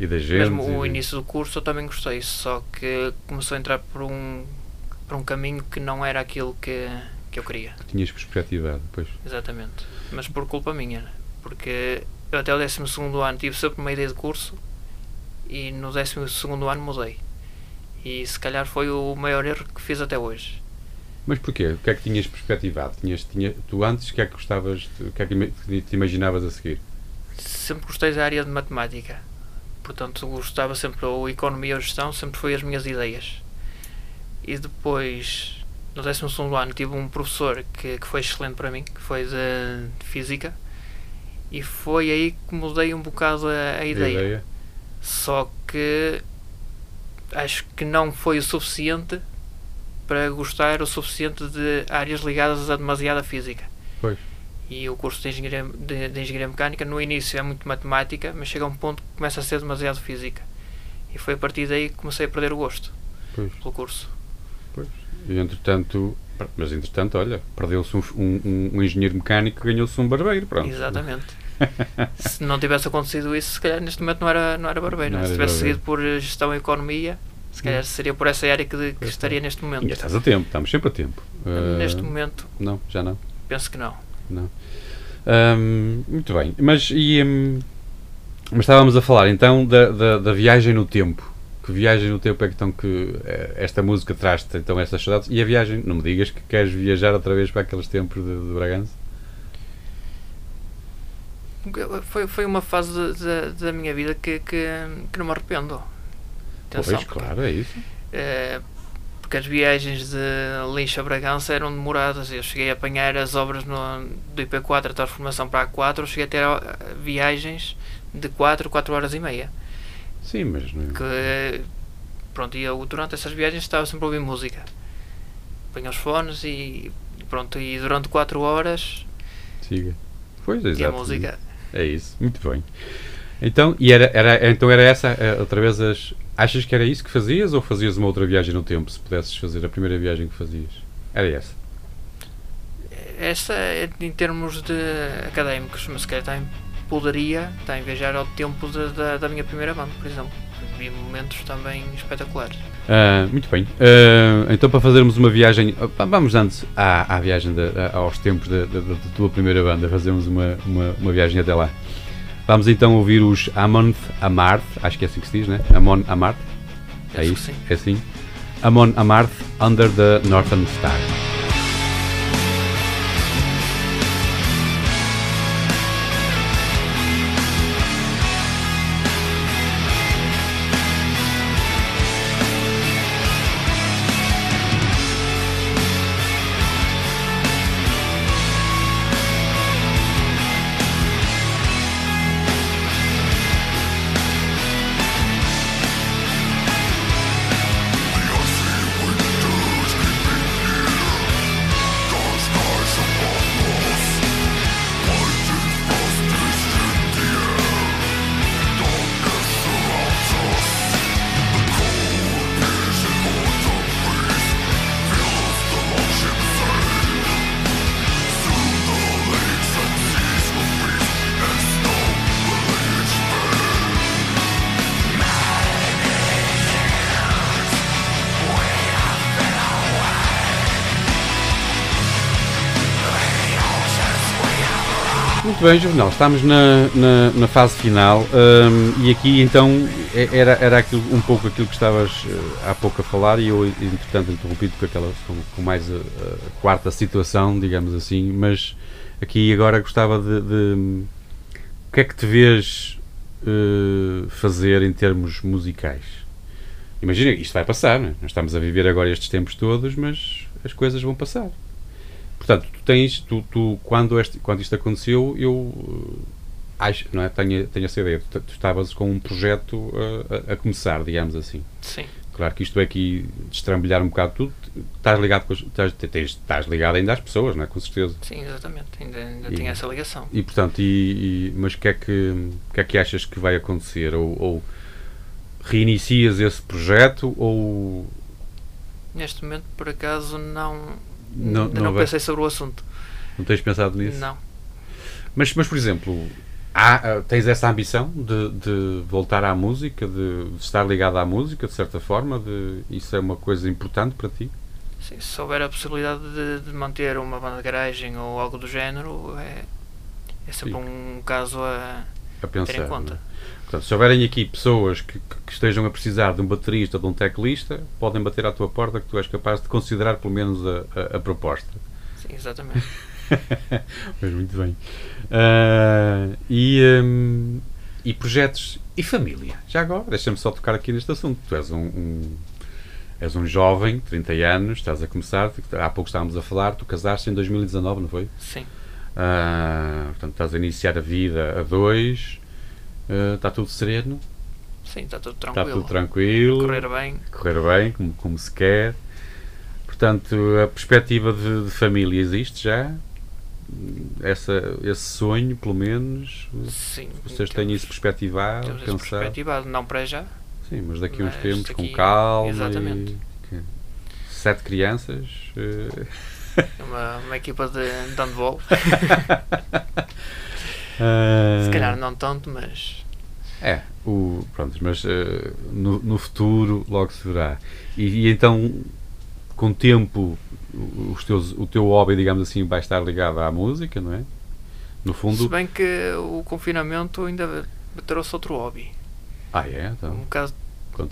E da gente? Mesmo o início do curso eu também gostei, só que começou a entrar por um, por um caminho que não era aquilo que, que eu queria. Que tinhas perspectivado, pois. Exatamente. Mas por culpa minha, porque eu até o 12 ano tive sempre uma ideia de curso e no 12 ano mudei. E se calhar foi o maior erro que fiz até hoje. Mas porquê? O que é que tinhas perspectivado? Tinhas, tinha, tu antes, o que é que gostavas, o que é que te imaginavas a seguir? Sempre gostei da área de matemática. Portanto, gostava sempre, ou economia ou gestão, sempre foi as minhas ideias. E depois, no 12 ano, tive um professor que, que foi excelente para mim, que foi de física, e foi aí que mudei um bocado a, a ideia. ideia. Só que acho que não foi o suficiente para gostar o suficiente de áreas ligadas a demasiada física. Pois. E o curso de engenharia, de, de engenharia mecânica no início é muito matemática, mas chega a um ponto que começa a ser demasiado física. E foi a partir daí que comecei a perder o gosto pois. pelo curso. Pois. E entretanto, mas entretanto, olha, perdeu-se um, um, um, engenheiro mecânico ganhou-se um barbeiro, pronto. Exatamente. se não tivesse acontecido isso, se calhar neste momento não era, não era barbeiro. Não é? era se tivesse barbeiro. seguido por gestão e economia, se calhar hum. seria por essa área que, que estaria neste momento. E estás a tempo, estamos sempre a tempo. Neste uh, momento. Não, já não. Penso que não. Não. Um, muito bem. Mas, e, um, mas estávamos a falar então da, da, da, viagem no tempo. Que viagem no tempo é que, então, que eh, esta música traz-te então essas saudades? E a viagem, não me digas que queres viajar outra vez para aqueles tempos de, de Bragança? Foi, foi uma fase da minha vida que, que, que não me arrependo. Atenção, pois, claro, é isso. É, porque as viagens de Lixo a Bragança eram demoradas. Eu cheguei a apanhar as obras no, do IP4, a transformação para a A4, eu cheguei a ter viagens de 4, 4 horas e meia. Sim, mas não... Que, pronto, e eu durante essas viagens estava sempre a ouvir música. Ponho os fones e pronto, e durante 4 horas Siga. Pois, exato. E a música. É isso, muito bem. Então, e era, era, então era essa, eh, outra vez, as, achas que era isso que fazias ou fazias uma outra viagem no tempo, se pudesses fazer a primeira viagem que fazias? Era essa? Essa em termos de académicos, mas se calhar também poderia também viajar ao tempo de, de, da minha primeira banda, por exemplo. Vi momentos também espetaculares. Uh, muito bem. Uh, então, para fazermos uma viagem, vamos antes à, à viagem de, aos tempos da tua primeira banda, fazemos uma, uma, uma viagem até lá. Vamos então ouvir os Amon Amarth, acho que é assim que se diz, né? Amon Amarth. É isso? É assim? Amon Amarth Under the Northern Star. Muito bem, Juvenal, estamos na, na, na fase final um, e aqui então é, era, era aquilo, um pouco aquilo que estavas uh, há pouco a falar e eu, entretanto, interrompido com, aquela, com, com mais a, a, quarta situação, digamos assim, mas aqui agora gostava de, de o que é que te vês uh, fazer em termos musicais? Imagina, isto vai passar, não é? nós estamos a viver agora estes tempos todos, mas as coisas vão passar. Portanto, tu tens, tu, tu quando, este, quando isto aconteceu, eu eh, acho, não é? Tenho, tenho essa ideia. Tu, tu estavas com um projeto a, a, a, começar, digamos assim. Sim. Claro que isto é aqui destrambelhar um bocado tudo. Estás ligado, com estás, tens, estás ligado ainda às pessoas, não é? Com certeza. Sim, exatamente. Ainda, ainda e, tenho essa ligação. E portanto, e, e mas o que, é que, que é que achas que vai acontecer? Ou, ou reinicias esse projeto ou neste momento por acaso não não, não, não pensei sobre o assunto. Não tens pensado nisso? Não. Mas, mas por exemplo, há, ah, tens essa ambição de, de voltar à música, de, estar ligado à música, de certa forma? De, isso é uma coisa importante para ti? Sim, se houver a possibilidade de, de manter uma banda de garagem ou algo do género, é, é sempre Sim. um caso a, a pensar, ter em conta. Portanto, se houverem aqui pessoas que, que, estejam a precisar de um baterista, de um teclista, podem bater à tua porta que tu és capaz de considerar pelo menos a, a, a proposta. Sim, exatamente. Mas muito bem. Uh, e, um, e projetos e família. Já agora, deixa-me só tocar aqui neste assunto. Tu és um, um, és um jovem, 30 anos, estás a começar, há pouco estávamos a falar, tu casaste em 2019, não foi? Sim. Uh, portanto, estás a iniciar a vida a dois está eh, tudo sereno. Sim, está tudo tranquilo. Está tudo tranquilo. Correr bem. Correr bem, como, como se quer. Portanto, a perspectiva de, de família existe já? Essa, esse sonho, pelo menos? Sim. Vocês têm isso perspectivado? Temos isso perspectivado, não para já. Sim, mas daqui a uns tempos, daqui, com calma. Exatamente. E, sete crianças. Uh... Uma, uma equipa de, de handball. Se calhar não tanto, mas. É, o, pronto, mas uh, no, no, futuro logo se verá. E, e, então, com o tempo, os teus, o teu hobby, digamos assim, vai estar ligado à música, não é? No fundo. Se bem que o confinamento ainda trouxe outro hobby. Ah, é? Então. Um caso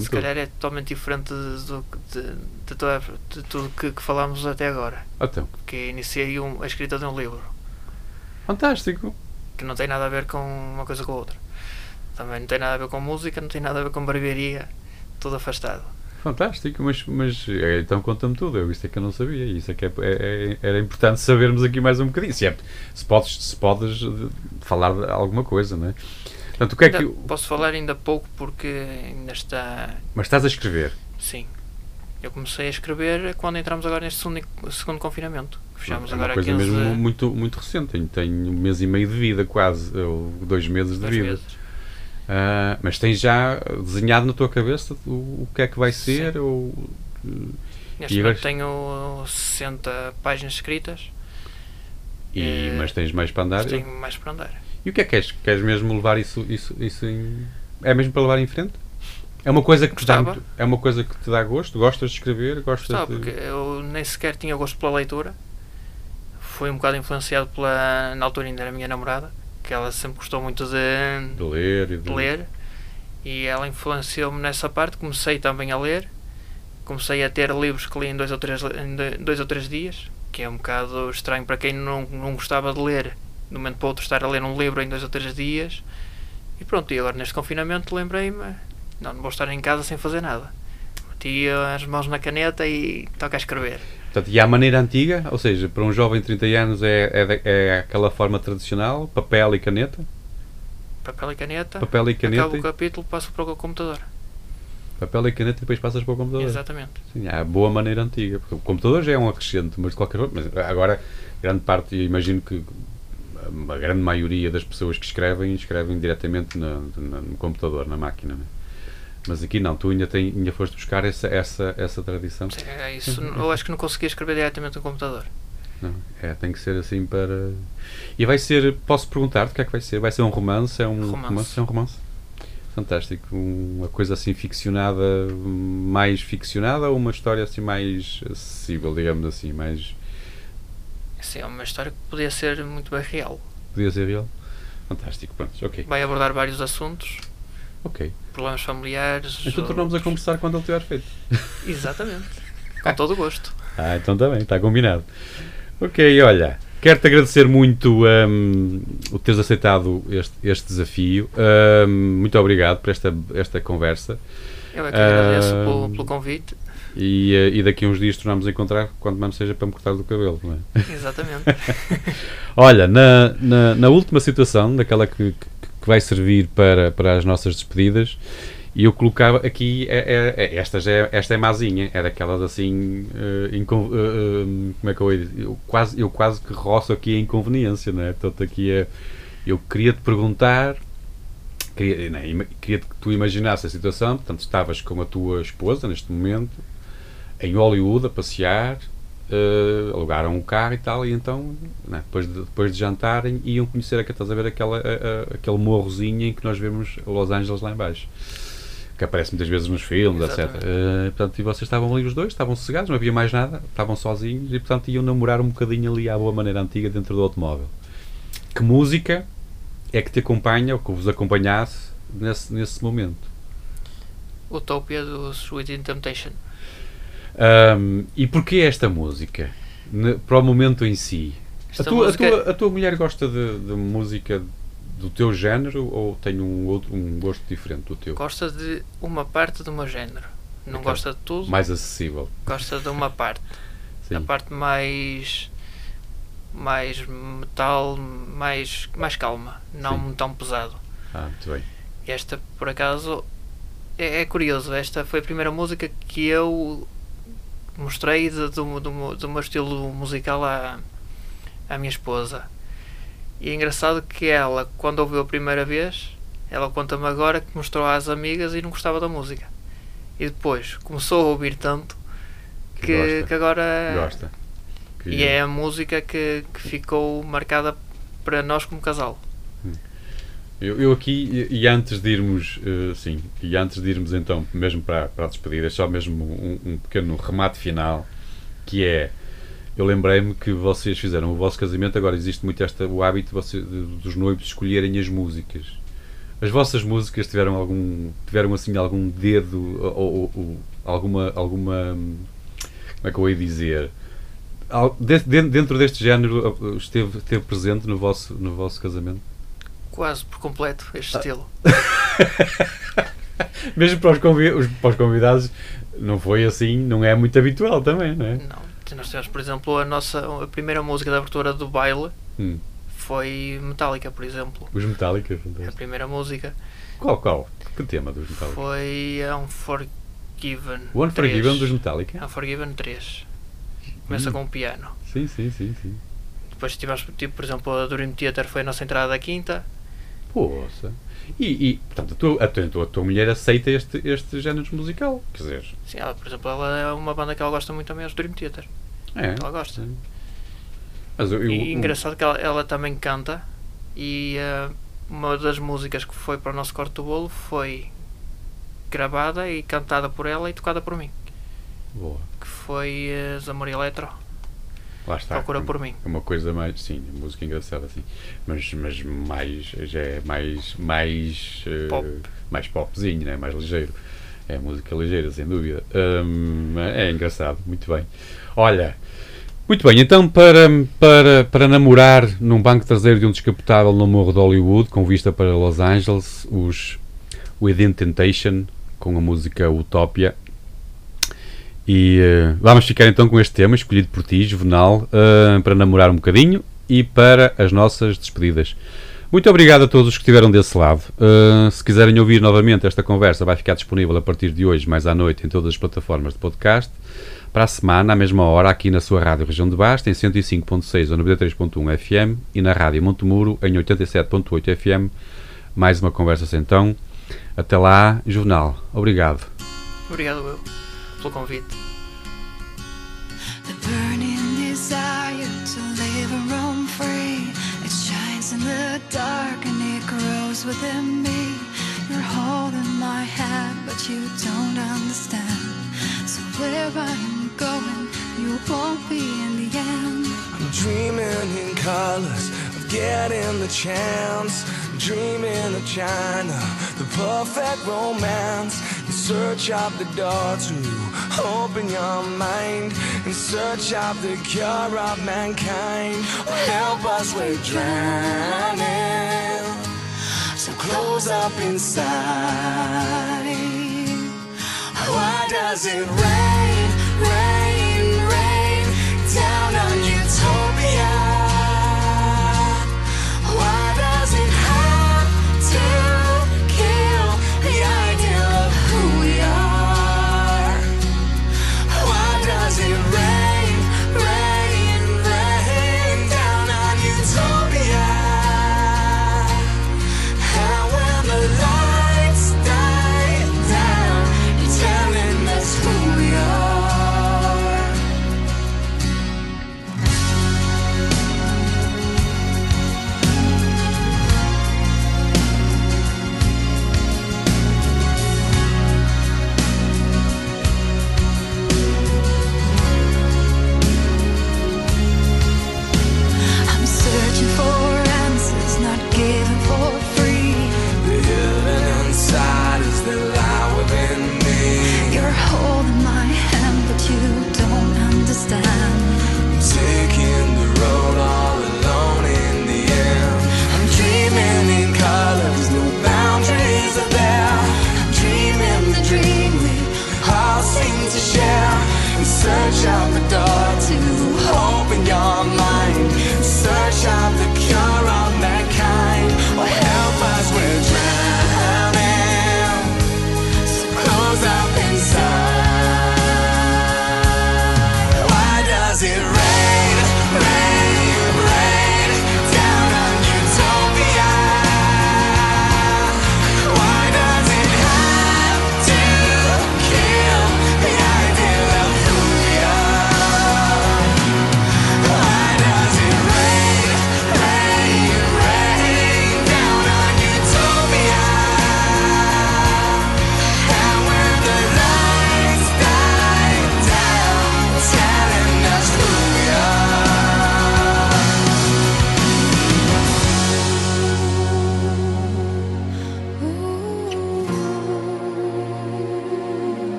se calhar é totalmente diferente de, de, de, de tudo que, que falámos até agora. Então. Que iniciei um, a escrita de um livro. Fantástico que não tem nada a ver com uma coisa com a outra. Também não tem nada a ver com música, não tem nada a ver com barbearia, tudo afastado. Fantástico, mas, mas é, então conta-me tudo, eu, isso é que eu não sabia, isso é que é, é, é era importante sabermos aqui mais um bocadinho, se, é, se, podes, se podes falar de alguma coisa, não é? Portanto, o que é que... Posso falar ainda pouco porque ainda está... Mas estás a escrever? Sim. Eu comecei a escrever quando entramos agora neste segundo, segundo confinamento. Fechamos é agora uma coisa mesmo de... muito, muito recente. Tenho, tenho um mês e meio de vida, quase, ou dois meses de vida. Uh, mas tens já desenhado na tua cabeça o, o que é que vai ser? Sim. Ou, Neste momento tenho 60 páginas escritas. E, mas tens mais para andar? Tenho mais para andar. E o que é que queres? Queres mesmo levar isso, isso, isso em... É mesmo para levar em frente? É uma coisa que te dá muito, é uma coisa que te dá gosto? Gostas de escrever? Gostas Gostava, de... porque eu nem sequer tinha gosto pela leitura. Fui um bocado influenciado pela, na altura ainda era minha namorada, que ela sempre gostou muito de, de ler e de... ler. E ela influenciou-me nessa parte, comecei também a ler. Comecei a ter livros que li em dois ou três, dois ou três dias, que é um bocado estranho para quem não, não gostava de ler. De um momento para o outro estar a ler um livro em dois ou três dias. E pronto, e agora neste confinamento lembrei-me não, não vou estar em casa sem fazer nada. Meti as mãos na caneta e toca a escrever. Portanto, e a maneira antiga, ou seja, para um jovem de 30 anos é, é, é aquela forma tradicional, papel e caneta? Papel e caneta. Papel e caneta. Acabo o capítulo, passo para o computador. Papel e caneta e depois passas para o computador. Exatamente. Sim, é a boa maneira antiga. Porque o computador já é um acrescente, mas de qualquer forma. Mas agora, grande parte, imagino que a grande maioria das pessoas que escrevem, escrevem diretamente no, no, no computador, na máquina. Né? Mas aqui não, tu ainda, tem, ainda foste buscar essa, essa, essa tradição. Sim, é isso. Eu acho que não conseguia escrever diretamente no computador. Não, é, tem que ser assim para. E vai ser, posso perguntar-te o que é que vai ser? Vai ser um romance? É um romance? romance? É um romance? Fantástico. Uma coisa assim ficcionada, mais ficcionada ou uma história assim mais acessível, digamos assim, mais. Sim, é uma história que podia ser muito bem real. podia ser real. Fantástico, pronto, ok. Vai abordar vários assuntos. Ok. Problemas familiares. Então tornamos a conversar quando ele tiver feito. Exatamente. Com todo o gosto. Ah, então bem, está combinado. Ok, olha, quero-te agradecer muito um, o teres aceitado este, este desafio. Um, muito obrigado por esta, esta conversa. Eu é que agradeço uh, pelo, pelo, convite. E, uh, e daqui a uns dias tornamos a encontrar, quando menos seja para me cortar do cabelo, não é? Exatamente. olha, na, na, na, última situação, daquela que, que, que vai servir para, para as nossas despedidas, e eu colocava aqui, é, é, é, esta, já é, esta é mazinha, é daquelas assim, uh, incon, uh, como é que eu ia dizer? Eu quase, eu quase que roço aqui a inconveniência, não é? Portanto, aqui é, eu queria te perguntar, queria, é? queria que tu imaginasses a situação, portanto, estavas com a tua esposa neste momento, em Hollywood, a passear, alugaram um carro e tal, e então, é? depois, de, depois de jantarem, iam conhecer, estás a ver, aquela, aquele morrozinho em que nós vemos Los Angeles lá embaixo que aparece muitas vezes nos filmes, Exatamente. etc. Uh, portanto, e vocês estavam ali os dois, estavam sossegados, não havia mais nada, estavam sozinhos e, portanto, iam namorar um bocadinho ali à boa maneira antiga dentro do automóvel. Que música é que te acompanha, ou que vos acompanhasse nesse, nesse momento? Utopia do Sweet Temptation. Um, e porquê esta música? Ne, para o momento em si? A tua, música... a, tua, a tua mulher gosta de, de música do teu género ou tem um, outro, um gosto diferente do teu? Gosta de uma parte do meu género. Não gosta de tudo. Mais acessível. Gosta de uma parte. Sim. A parte mais mais metal, mais, mais calma, não Sim. tão pesado. Ah, muito bem. Esta, por acaso, é, é, curioso. Esta foi a primeira música que eu mostrei do, do, do, do meu estilo musical à, à minha esposa. E é engraçado que ela, quando ouviu a primeira vez, ela conta-me agora que mostrou às amigas e não gostava da música. E depois começou a ouvir tanto que, que, que agora. Gosta. Que... E é a música que, que ficou marcada para nós como casal. Eu, eu aqui, e, antes de irmos, uh, sim, e antes de irmos então, mesmo para, para a despedida, só mesmo um, um pequeno remate final, que é eu lembrei-me que vocês fizeram o vosso casamento, agora existe muito esta, o hábito dos noivos escolherem as músicas. As vossas músicas tiveram algum tiveram assim algum dedo ou, ou, ou alguma alguma como é que eu ia dizer dentro deste género esteve, esteve presente no vosso no vosso casamento? Quase por completo este ah. estilo. Mesmo para os, convidados, para os convidados não foi assim, não é muito habitual também, não é? Não nós tivemos, por exemplo, a nossa a primeira música da abertura do baile hum. foi Metallica, por exemplo. Os Metallica, A primeira música. Qual, qual? Que tema dos Metallica? Foi Unforgiven. O Unforgiven 3. dos Metallica? Unforgiven 3. Começa hum. com um piano. Sim, sim, sim, sim. Depois tivemos, tipo, por exemplo, a Dream Theater foi a nossa entrada da quinta. Poxa. E, e, portanto, a tua, a, tua, a tua mulher aceita este, este género musical, quer dizer... Sim, ela, por exemplo, ela é uma banda que ela gosta muito também, é os Dream Theater. É. Ela gosta. É. Mas eu, eu, e engraçado que ela, ela, também canta e uh, uma das músicas que foi para o nosso corte do bolo foi gravada e cantada por ela e tocada por mim. Boa. Que foi uh, Zamor Eletro. Lá está. Procura por mim. É uma coisa mais, sim, música engraçada, assim. Mas, mas mais, já é mais, mais, uh, Pop. mais popzinho, né? mais ligeiro. É música ligeira, sem dúvida. Um, é engraçado, muito bem. Olha, muito bem, então para, para, para namorar num banco traseiro de um descapotável no Morro de Hollywood, com vista para Los Angeles, os Within Temptation, com a música Utopia. E uh, vamos ficar então com este tema, escolhido por ti, Juvenal, uh, para namorar um bocadinho e para as nossas despedidas. Muito obrigado a todos os que estiveram desse lado. Uh, se quiserem ouvir novamente esta conversa, vai ficar disponível a partir de hoje, mais à noite, em todas as plataformas de podcast para a semana, à mesma hora, aqui na sua Rádio Região de Basta, em 105.6 ou 93.1 FM e na Rádio Montemuro, em 87.8 FM. Mais uma conversa então. Até lá, Jornal. Obrigado. Obrigado eu så. The burning desire to live and roam free. It shines in the dark and it grows within me. You're holding my hand but you don't understand. So where I am going you won't be in the end. I'm dreaming in colors of getting the chance dreaming of China, the perfect romance. In search of the door to open your mind, in search of the cure of mankind. Oh, help us, we're drowning. So close up inside. Why does it rain, rain, rain down on utopia?